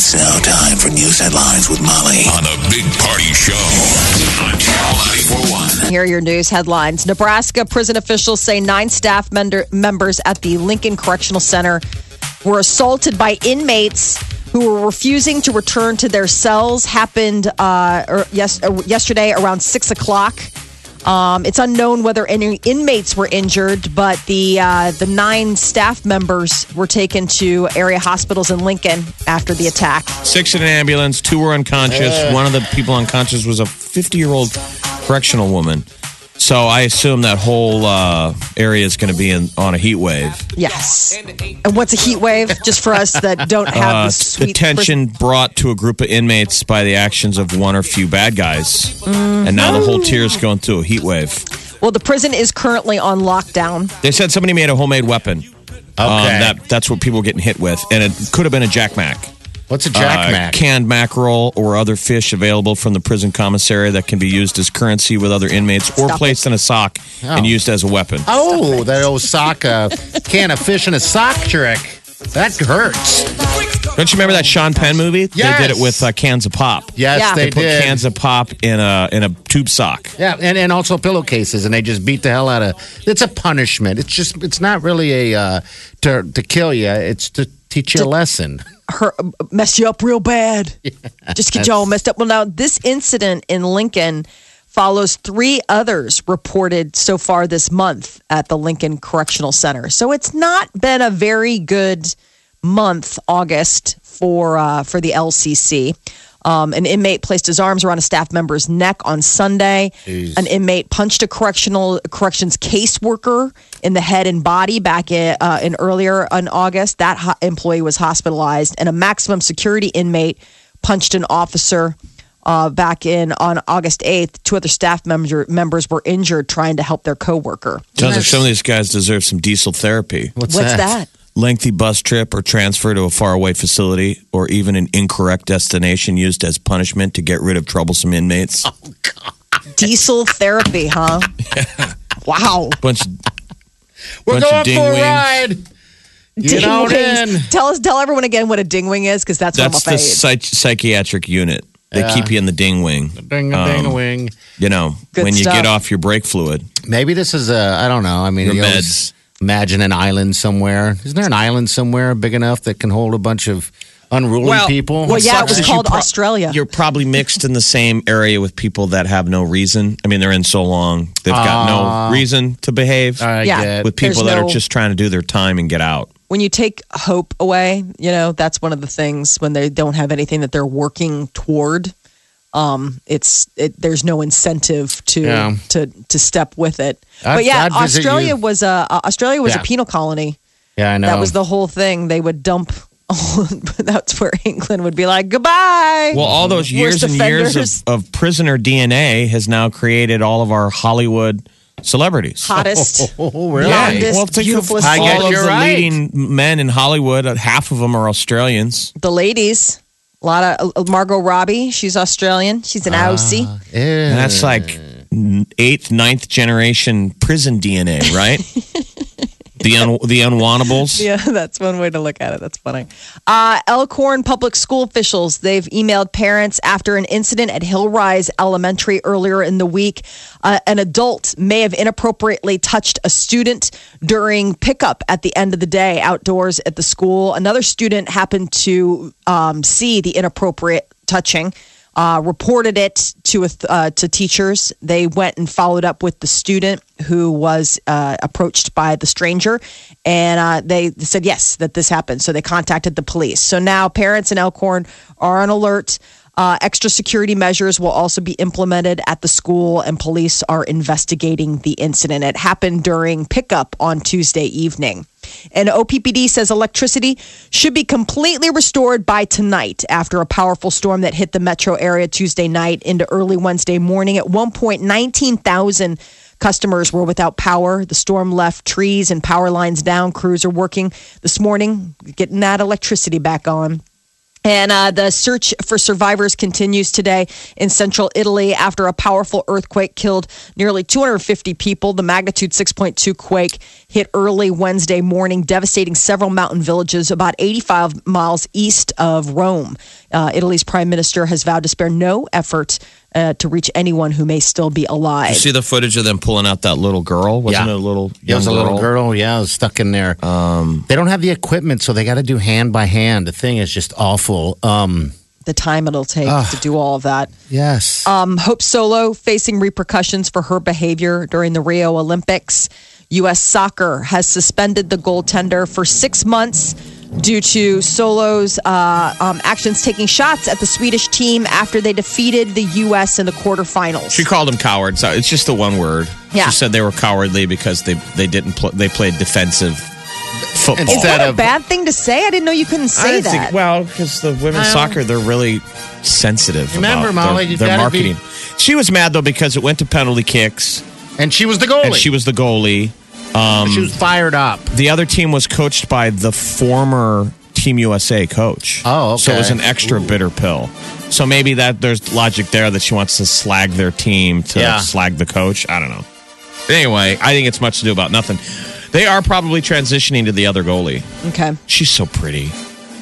It's now time for news headlines with Molly on the Big Party Show on Channel 941. Here are your news headlines. Nebraska prison officials say nine staff mender- members at the Lincoln Correctional Center were assaulted by inmates who were refusing to return to their cells. Happened uh, er, yes, uh, yesterday around six o'clock. Um, it's unknown whether any inmates were injured, but the uh, the nine staff members were taken to area hospitals in Lincoln after the attack. Six in an ambulance, two were unconscious. One of the people unconscious was a 50 year old correctional woman. So I assume that whole uh, area is going to be in on a heat wave. Yes. And what's a heat wave? Just for us that don't have Uh, the sweet the tension brought to a group of inmates by the actions of one or few bad guys, and now the whole tier is going through a heat wave. Well, the prison is currently on lockdown. They said somebody made a homemade weapon. Um, that that's what people were getting hit with, and it could have been a Jack Mac. What's a Jack Uh, Mac? Canned mackerel or other fish available from the prison commissary that can be used as currency with other inmates or Stop placed in a sock and Oh. used as a weapon. Oh, that old sock, uh, can of fish in a sock trick. That hurts. Don't you remember that Sean Penn movie? They did it with uh, cans of pop. Yes, Yeah. they, They put did. cans of pop in a in a tube sock. yeah, and, and also pillowcases, and they just beat the hell out of. It's a punishment. It's just. It's not really a uh, to to kill you. It's to teach you a lesson. Her, mess you up real bad. Just get you all messed up. Well, now, this incident in Lincoln follows three others reported so far this month at the Lincoln Correctional Center. So it's not been a very good month, August, for uh, for the LCC. Um, an inmate placed his arms around a staff member's neck on Sunday. An inmate punched a correctional corrections caseworker in the head and body back in, uh, in earlier in August. That ho- employee was hospitalized, and a maximum security inmate punched an officer. Uh, back in on August 8th, two other staff member, members were injured trying to help their coworker. Sounds like some of these guys deserve some diesel therapy. What's, What's that? Lengthy bus trip or transfer to a faraway facility or even an incorrect destination used as punishment to get rid of troublesome inmates. Diesel therapy, huh? Yeah. Wow. Bunch of, We're bunch of going for a dingwings. ride. Get Ding on wings. in. Tell us, tell everyone again what a ding wing is, because that's, That's what the I'm afraid. psych- psychiatric unit. They Yeah. keep you in the ding wing. Ding a ding a wing. You know, Good when you get off your brake fluid. Maybe this is a. I don't know. I mean, Your meds. Imagine an island somewhere. Isn't there an island somewhere big enough that can hold a bunch of unruly Well, people? well, yeah, it was called pro- Australia. You're probably mixed in the same area with people that have no reason. I mean, they're in so long, they've got Ah. no reason to behave I Yeah. get. with people There's that no- are just trying to do their time and get out. When you take hope away, you know, that's one of the things when they don't have anything that they're working toward. Um, it's it, there's no incentive to Yeah. to to step with it. I'd- but yeah, I'd Australia was a uh, Australia was Yeah. a penal colony. yeah, I know. That was the whole thing. They would dump. that's where England would be like goodbye. Well, all those years and years of, of prisoner DNA has now created all of our Hollywood celebrities. hottest, Oh, really? blondest, well, think of beautifulest. I guess all of you're the right. leading men in Hollywood. uh, Half of them are Australians. the ladies. A lot of uh, Margot Robbie. She's Australian. She's an Aussie. Yeah. That's like eighth, ninth generation prison DNA, right? the un- the unwantables. Yeah, that's one way to look at it. That's funny. Uh, Elkhorn public school officials, they've emailed parents after an incident at Hill Rise Elementary earlier in the week. Uh, an adult may have inappropriately touched a student during pickup at the end of the day outdoors at the school. Another student happened to um, see the inappropriate touching uh, reported it to uh, to teachers. They went and followed up with the student who was uh, approached by the stranger, and uh, they said yes that this happened. So they contacted the police. So now parents in Elkhorn are on alert. Uh, extra security measures will also be implemented at the school, and police are investigating the incident. It happened during pickup on Tuesday evening. And OPPD says electricity should be completely restored by tonight after a powerful storm that hit the metro area Tuesday night into early Wednesday morning. At one point, 19,000 customers were without power. The storm left trees and power lines down. Crews are working this morning, getting that electricity back on. And uh, the search for survivors continues today in central Italy after a powerful earthquake killed nearly 250 people. The magnitude 6.2 quake hit early Wednesday morning, devastating several mountain villages about 85 miles east of Rome. Uh, Italy's prime minister has vowed to spare no effort uh, to reach anyone who may still be alive. You see the footage of them pulling out that little girl? Wasn't Yeah. it a little It was a little girl, yeah, was stuck in there. Um, they don't have the equipment, so they got to do hand by hand. The thing is just awful. Um, the time it'll take to do all of that. yes. Um, Hope Solo facing repercussions for her behavior during the Rio Olympics. U.S. Soccer has suspended the goaltender for six months due to Solo's uh, um, actions taking shots at the Swedish team after they defeated the U.S. in the quarterfinals. She called them cowards. Uh, It's just the one word. Yeah. She said they were cowardly because they they didn't pl- they played defensive football. Is that a of- bad thing to say? I didn't know you couldn't say that. think- well, because the women's soccer, they're really sensitive. Remember, about Molly, their, you their gotta be- marketing. She was mad though because it went to penalty kicks, and she was the goalie. and she was the goalie. Um, she was fired up. The other team was coached by the former Team USA coach. Oh, So it was an extra bitter pill. So maybe that there's logic there that she wants to slag their team to Yeah. slag the coach. I don't know. Anyway, I think it's much to do about nothing. They are probably transitioning to the other goalie. okay. She's so pretty.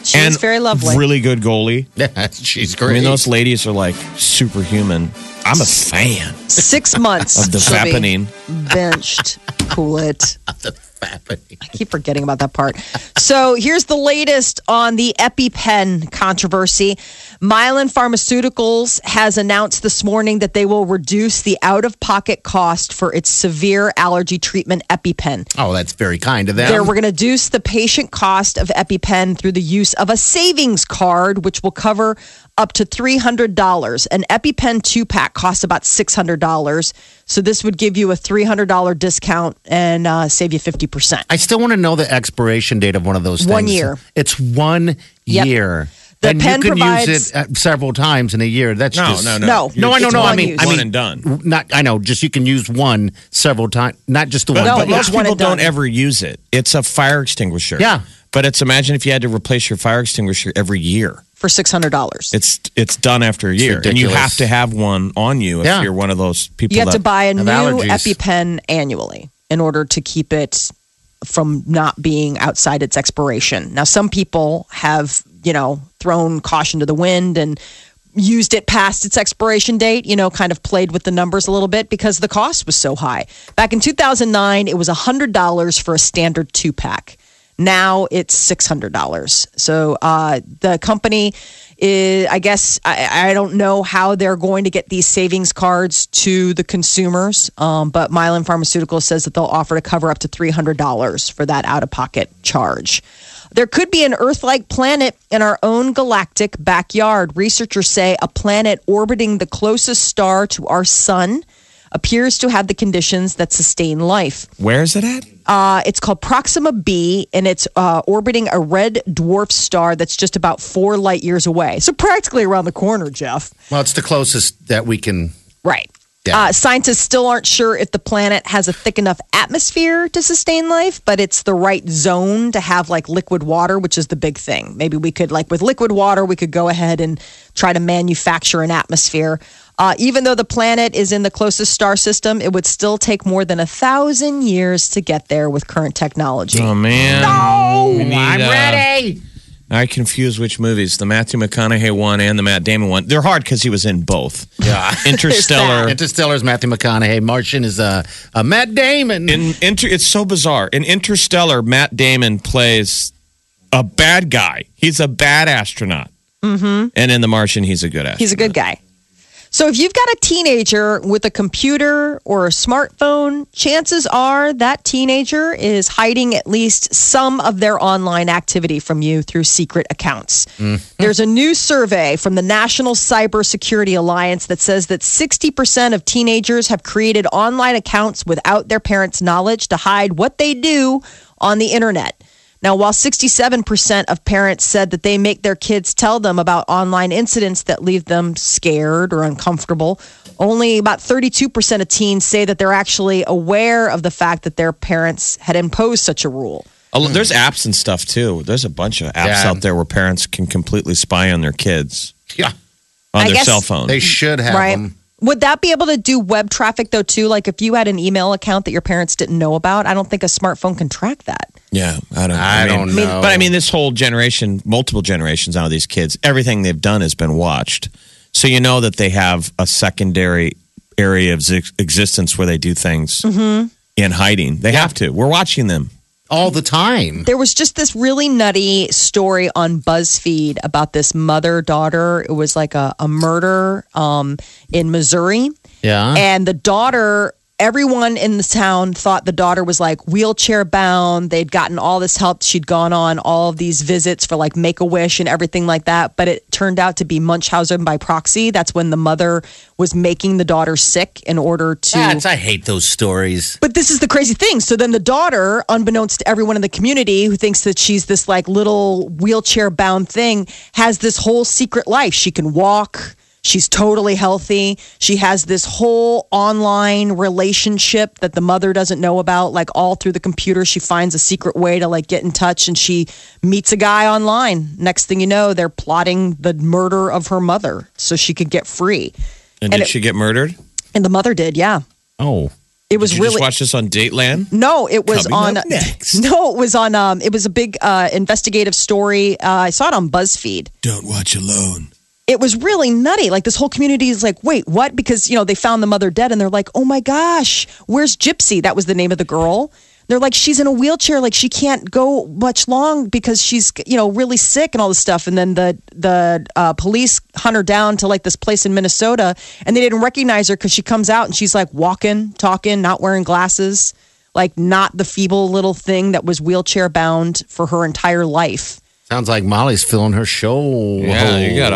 She's and very lovely. Really good goalie. Yeah, she's great. I mean, those ladies are like superhuman. I'm a fan Six months of the fappening. benched. Cool it. happening. I keep forgetting about that part. So here's the latest on the EpiPen controversy. Mylan Pharmaceuticals has announced this morning that they will reduce the out of pocket cost for its severe allergy treatment EpiPen. Oh, that's very kind of them. They're, we're going to reduce the patient cost of EpiPen through the use of a savings card, which will cover up to $300. An EpiPen two pack costs about $600. So this would give you a $300 discount and uh, save you 50%. I still want to know the expiration date of one of those things. One year. It's one Yep. year. The and pen you can provides- use it uh, several times in a year. That's No, just, no, no. No. No, I know, It's no. I mean, use. I One and done. Not, I know. Just you can use one several times, not just the But, one. No, but most one people don't ever use it. It's a fire extinguisher. Yeah. But it's imagine if you had to replace your fire extinguisher every year. For $600. It's it's done after a year, and you have to have one on you if Yeah. you're one of those people. You have that, to buy a new allergies. EpiPen annually in order to keep it from not being outside its expiration. Now, some people have, you know, thrown caution to the wind and used it past its expiration date, you know, kind of played with the numbers a little bit because the cost was so high. Back in 2009, it was $100 for a standard two pack. Now it's $600. So uh, the company is, I guess, I, I don't know how they're going to get these savings cards to the consumers, um, but Mylan Pharmaceuticals says that they'll offer to cover up to $300 for that out of pocket charge. There could be an Earth like planet in our own galactic backyard. Researchers say a planet orbiting the closest star to our sun appears to have the conditions that sustain life. Where is it at? Uh, it's called Proxima B, and it's uh, orbiting a red dwarf star that's just about four light years away. So practically around the corner, Jeff. well, it's the closest that we can. Right. Yeah. Uh, scientists still aren't sure if the planet has a thick enough atmosphere to sustain life, but it's the right zone to have like liquid water, which is the big thing. Maybe we could, like with liquid water, we could go ahead and try to manufacture an atmosphere. Uh, even though the planet is in the closest star system, it would still take more than a thousand years to get there with current technology. Oh man! No, I'm ready. I confuse which movies: the Matthew McConaughey one and the Matt Damon one. They're hard because he was in both. Yeah. Interstellar. Interstellar's Matthew McConaughey. Martian is uh, uh, Matt Damon. in Inter, it's so bizarre. In Interstellar, Matt Damon plays a bad guy. He's a bad astronaut. Mm-hmm. And in The Martian, he's a good astronaut. He's a good guy. So if you've got a teenager with a computer or a smartphone, chances are that teenager is hiding at least some of their online activity from you through secret accounts. Mm-hmm. There's a new survey from the National Cybersecurity Alliance that says that 60% of teenagers have created online accounts without their parents' knowledge to hide what they do on the internet. Now, while 67% of parents said that they make their kids tell them about online incidents that leave them scared or uncomfortable, only about 32% of teens say that they're actually aware of the fact that their parents had imposed such a rule. Oh, There's apps and stuff too. There's a bunch of apps Yeah. out there where parents can completely spy on their kids Yeah, on I their guess- cell phone. they should have right? them. Would that be able to do web traffic though too? Like if you had an email account that your parents didn't know about, I don't think a smartphone can track that. yeah, I don't. I don't know. But I mean, this whole generation, multiple generations now of these kids, everything they've done has been watched. So you know that they have a secondary area of existence where they do things Mm-hmm. in hiding. They have to. We're watching them. All the time. There was just this really nutty story on BuzzFeed about this mother daughter. It was like a, a murder um, in Missouri. Yeah. And the daughter, everyone in the town thought the daughter was like wheelchair bound. They'd gotten all this help. She'd gone on all of these visits for like Make a Wish and everything like that. But it turned out to be Munchausen by proxy. That's when the mother was making the daughter sick in order to. That's, I hate those stories. But this is the crazy thing. So then the daughter, unbeknownst to everyone in the community who thinks that she's this like little wheelchair bound thing, has this whole secret life. She can walk. She's totally healthy. She has this whole online relationship that the mother doesn't know about. Like all through the computer, she finds a secret way to like get in touch and she meets a guy online. Next thing you know, they're plotting the murder of her mother so she could get free. And, And did it- she get murdered? And the mother did, yeah. Oh. It was Did you really just watch this on Dateline? no, it was Coming on. next. No, it was on. Um, it was a big uh, investigative story. Uh, I saw it on BuzzFeed. Don't watch alone. It was really nutty. Like this whole community is like, wait, what? Because you know they found the mother dead, and they're like, oh my gosh, where's Gypsy? That was the name of the girl. They're like, she's in a wheelchair, like she can't go much long because she's you know really sick and all this stuff. And then the the uh, police hunt her down to like this place in Minnesota, and they didn't recognize her because she comes out and she's like walking, talking, not wearing glasses, like not the feeble little thing that was wheelchair bound for her entire life. Sounds like Molly's filling her show. Yeah, you got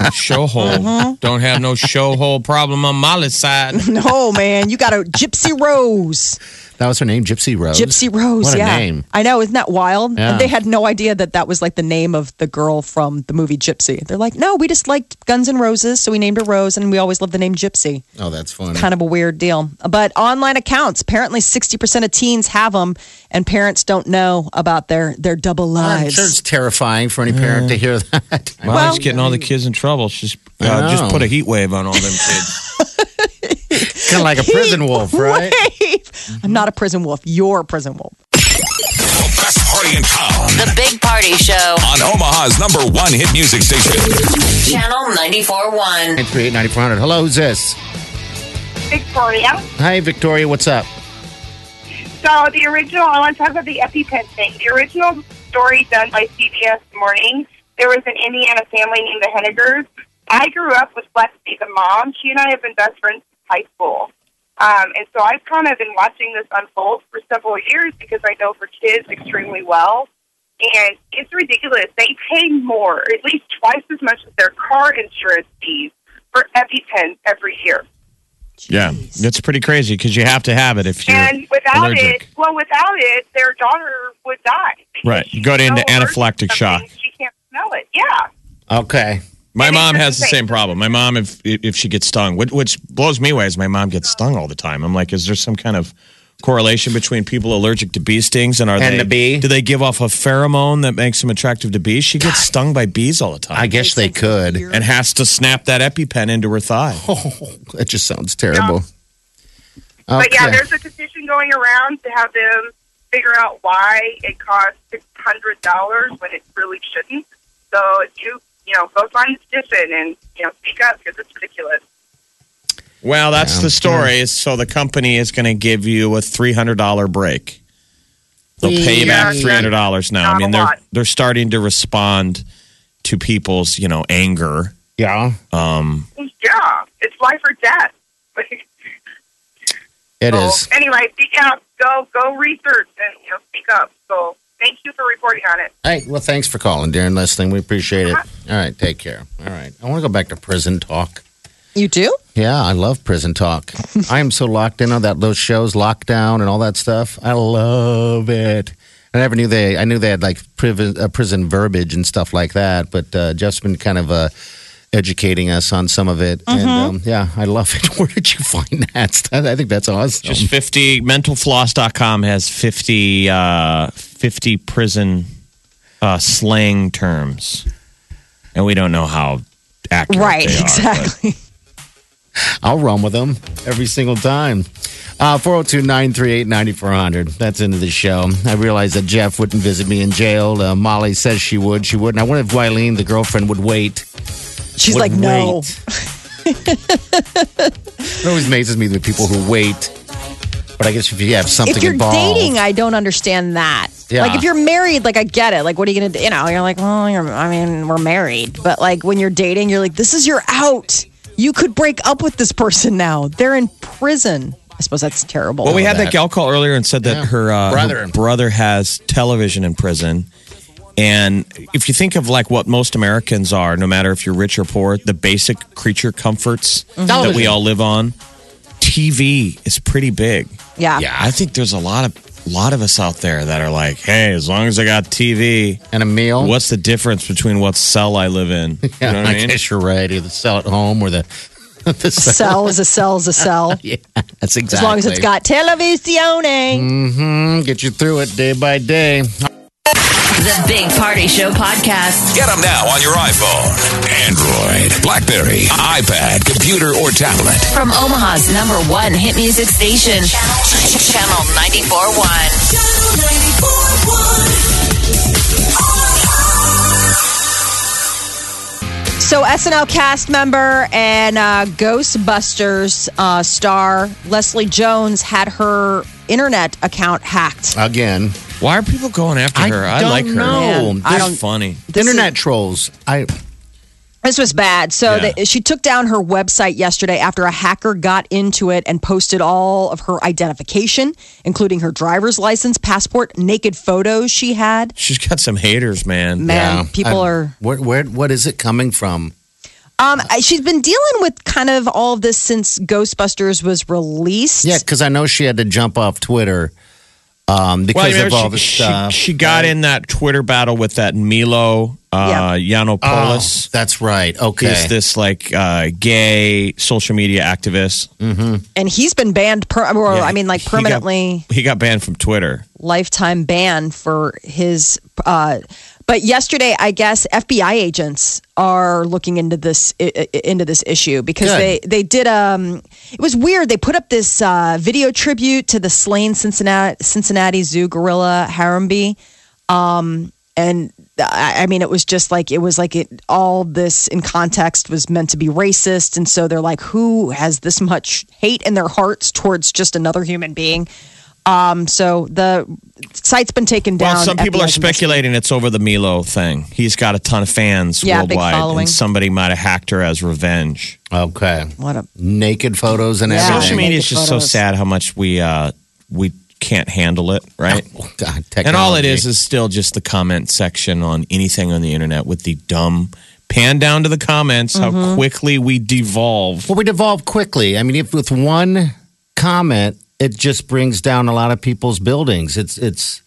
a show hole. Uh-huh. Don't have no show hole problem on Molly's side. No man, you got a Gypsy Rose. That was her name, Gypsy Rose. Gypsy Rose, What a yeah. name. I know, isn't that wild? Yeah. And they had no idea that that was like the name of the girl from the movie Gypsy. They're like, no, we just liked Guns N' Roses, so we named her Rose, and we always loved the name Gypsy. Oh, that's funny. Kind of a weird deal. But online accounts, apparently 60% of teens have them, and parents don't know about their, their double I'm lives. sure it's terrifying for any parent to hear that. Molly's Well- getting all the kids in trouble. She's uh, just put a heat wave on all them kids. kind of like a prison wolf, right? Wave. I'm not a prison wolf. You're a prison wolf. The best party in town The Big Party Show, on Omaha's number one hit music station. Channel 94.1. 938 9400. Hello, who's this? Victoria. Hi, Victoria. What's up? So the original, I want to talk about the EpiPen thing. The original story done by CBS Morning, there was an Indiana family named the Hennegers. I grew up with Lexi, the mom. She and I have been best friends since high school. Um, and so I've kind of been watching this unfold for several years because I know for kids extremely well. And it's ridiculous. They pay more, at least twice as much as their car insurance fees for EpiPen every year. yeah, that's pretty crazy because you have to have it if you're and without allergic. it, well, without it, their daughter would die. Right. You go into She's so allergic anaphylactic shock. She can't smell it. Yeah. Okay. My mom has the the same. same problem. My mom, if if she gets stung, which, which blows me away, is my mom gets stung all the time. I'm like, is there some kind of correlation between people allergic to bee stings and are And they the bee? do they give off a pheromone that makes them attractive to bees? She gets stung by bees all the time I guess they could. and has to snap that EpiPen into her thigh. Oh, That just sounds terrible. But yeah, there's a petition going around to have them figure out why it costs six hundred dollars when it really shouldn't. So if you you know go sign the petition and you know speak up because it's ridiculous. Well, that's Yeah. the story. Is so the company is going to give you a three hundred dollar break. They'll pay you back three hundred dollars now. I mean, they're lot. they're starting to respond to people's you know anger. Yeah. Um, Yeah, it's life or death. It so, is. Anyway, speak out. Go go research and you know speak up. So thank you for reporting on it. Hey, well, thanks for calling, dear, and listening. We appreciate it. All right, take care. All right. I want to go back to prison talk. You do? Yeah, I love prison talk. I am so locked in on that those shows, lockdown, and all that stuff. I love it. I never knew they. I knew they had like prison, uh, prison verbiage and stuff like that. But uh, Jeff's been kind of uh, educating us on some of it, and um, yeah, I love it. Where did you find that? Stuff? I think that's awesome. Just 50, mentalfloss.com has 50, uh, 50 prison uh, slang terms. And we don't know how accurate Right, they are, but- exactly. I'll run with them every single time. Uh, 402 938 9400. That's into the show. I realized that Jeff wouldn't visit me in jail. Uh, Molly says she would. She wouldn't. I wonder if Wileen, the girlfriend, would wait. She's Would like, no. It always amazes me the people who wait. But I guess if you have something If you're involved. dating, I don't understand that. Yeah. Like if you're married, like I get it. Like what are you gonna do? You know, you're like, well, you're, I mean, we're married. But like when you're dating, you're like, this is your out. You could break up with this person now. They're in prison. I suppose that's terrible. Well, we had that that. gal call earlier and said that Yeah. her, uh, Brother. her brother has television in prison. And if you think of like what most Americans are, no matter if you're rich or poor, the basic creature comforts that we all live on, TV is pretty big. yeah. Yeah. I think there's a lot of lot of us out there that are like, hey, as long as I got TV, and a meal. what's the difference between what cell I live in? You Yeah, know what I I mean? guess you're right. Either sell at home or the, the Cell is a cell is a cell. Yeah, that's exactly. As long as it's got televisione. Mm, get you through it day by day. The Big Party Show podcast. Get them now on your iPhone, Android, Blackberry, iPad, computer, or tablet. From Omaha's number one hit music station, Channel 94.1. So SNL cast member and uh, Ghostbusters uh, star Leslie Jones had her internet account hacked. Again, Why are people going after I her? I don't like her. know. Man, I She's don't- funny. This internet trolls. I This was bad. So Yeah. they, she took down her website yesterday after a hacker got into it and posted all of her identification, including her driver's license, passport, naked photos she had. She's got some haters, man. Man, yeah, people I- are. Where, where? What is it coming from? Um, I- she's been dealing with kind of all of this since Ghostbusters was released. Yeah, because I know she had to jump off Twitter um, because Well, of all she, the she- stuff. she got in that Twitter battle with that Milo uh, Oh, Yiannopoulos. that's right. Okay. He's this like uh, gay social media activist. and he's been banned. Per, or Yeah, I mean, like he got- permanently. He got banned from Twitter. lifetime ban for his uh but yesterday i guess fbi agents are looking into this into this issue because Good. they they did um it was weird they put up this uh video tribute to the slain cincinnati cincinnati zoo gorilla Harambe um and I I mean, it was just like it was like it all this in context was meant to be racist, and so they're like, who has this much hate in their hearts towards just another human being? Um, so the site's been taken down. Well, some people are speculating it's over the Milo thing. He's got a ton of fans Yeah, big worldwide, following. and somebody might have hacked her as revenge. okay. What a Naked photos and Yeah. everything. Social media is Naked just so sad how much we uh, we can't handle it, right? God, And all it is is is still just the comment section on anything on the internet with the dumb pan down to the comments. Mm-hmm. How quickly we devolve. Well, we devolve quickly. I mean, if with one comment, it just brings down a lot of people's buildings. It's it's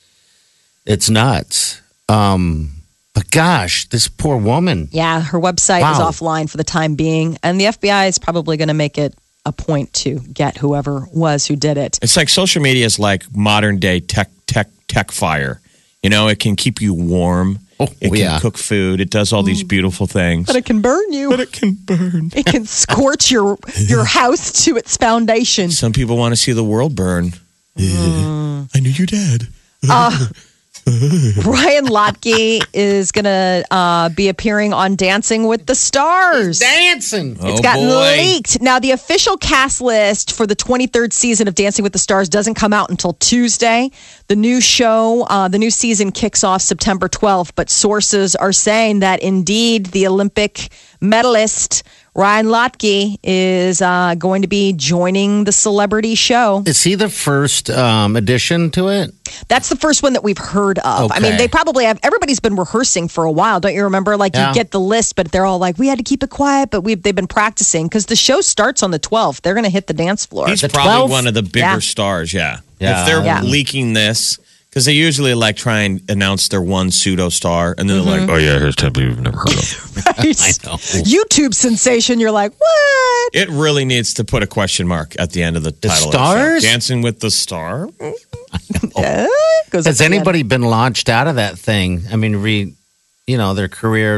it's nuts. Um, but gosh, this poor woman. yeah. Her website is offline for the time being, and the FBI is probably going to make it a point to get whoever was who did it. It's like social media is like modern day tech tech tech fire. You know, it can keep you warm. Oh, it can yeah. cook food. It does all these mm. beautiful things. But it can burn you. But it can burn. It can scorch your your house to its foundation. Some people want to see the world burn. Mm. I knew you did. Uh, Ryan Lochte is going to uh, be appearing on Dancing with the Stars. Dancing. It's Oh, gotten boy. leaked. Now, the official cast list for the 23rd season of Dancing with the Stars doesn't come out until Tuesday. The new show, uh, the new season kicks off September 12th, but sources are saying that indeed the Olympic medalist Ryan Lochte is uh, going to be joining the celebrity show. Is he the first um, addition to it? That's the first one that we've heard of. I mean, they probably have. Everybody's been rehearsing for a while, don't you remember? Like Yeah. you get the list, but they're all like, "We had to keep it quiet," but we've they've been practicing because the show starts on the 12th. They're going to hit the dance floor. He's The probably 12th? one of the bigger Yeah. stars. Yeah. Yeah. If they're Yeah. leaking this, because they usually like try and announce their one pseudo star, and then they're Mm-hmm. like, "Oh yeah, here's ten people you've never heard of." Right? I know. YouTube sensation. You're like, what? it really needs to put a question mark at the end of the title. of the show. stars? Dancing with the Star. Goes Has at the anybody been launched out of that thing? I mean, re, you know, their career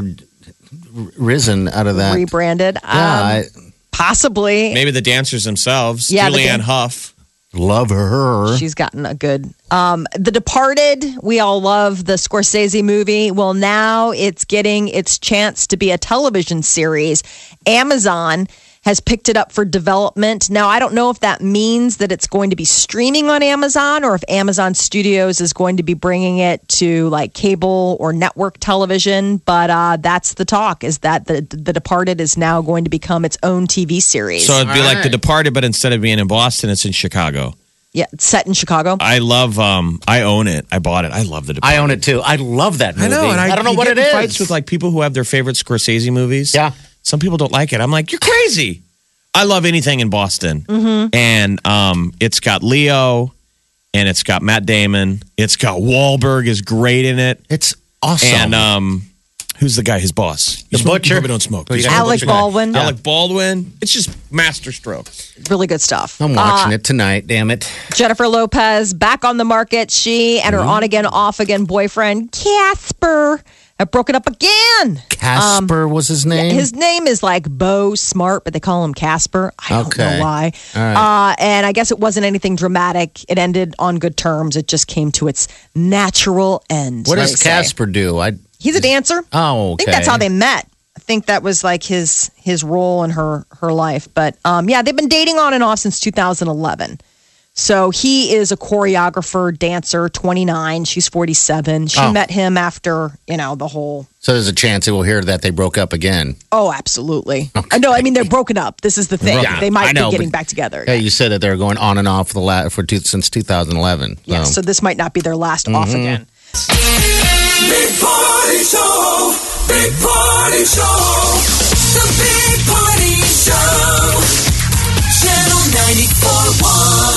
r- risen out of that. rebranded? yeah, Um, I possibly. Maybe the dancers themselves. Yeah, the Julianne dan- Hough. Love her. She's gotten a good. Um, the Departed, we all love the Scorsese movie. Well, now it's getting its chance to be a television series. Amazon has picked it up for development. Now, I don't know if that means that it's going to be streaming on Amazon or if Amazon Studios is going to be bringing it to like cable or network television. But uh, that's the talk is that the, the Departed is now going to become its own TV series. So it'd be like The. Departed, but instead of being in Boston, it's in Chicago. yeah, it's set in Chicago. I love. um I own it. I bought it. I love The Departed. I own it too. I love that movie. I know, and I, don't know you what get it in is. Fights with like people who have their favorite Scorsese movies. Yeah. Some people don't like it. I'm like, you're crazy. I love anything in Boston, Mm-hmm. and um, it's got Leo, and it's got Matt Damon. It's got Wahlberg is great in it, it's awesome. and um, who's the guy? His boss, The You smoke- butcher? You don't smoke. Oh, you You got smoke? the Alec butcher guy. Baldwin. Alec Baldwin. It's just masterstroke. Really good stuff. I'm watching it tonight. Damn it! Jennifer Lopez back on the market. She and her on again, off again boyfriend Casper have broken up again. Casper was his name. His name is like Beau Smart, but they call him Casper. I don't Okay. know why. Right. Uh, and I guess it wasn't anything dramatic. It ended on good terms. It just came to its natural end. what does. Casper do? I He's a dancer. oh, okay. I think that's how they met. I think that was like his his role in her her life. But um, yeah, they've been dating on and off since 2011. So he is a choreographer, dancer, 29. She's 47. She oh. met him after, you know, the whole. So there's a chance he will hear that they broke up again. Oh, absolutely. Uh, okay. No, I mean, they're broken up. This is the thing. Yeah, they might know, be getting back together. Hey, yeah. you said that they're going on and off for the la- for two, since 2011. So. Yeah, so this might not be their last mm-hmm. off again. Big Party Show! Big Party Show! The Big Party Show! Channel 94.1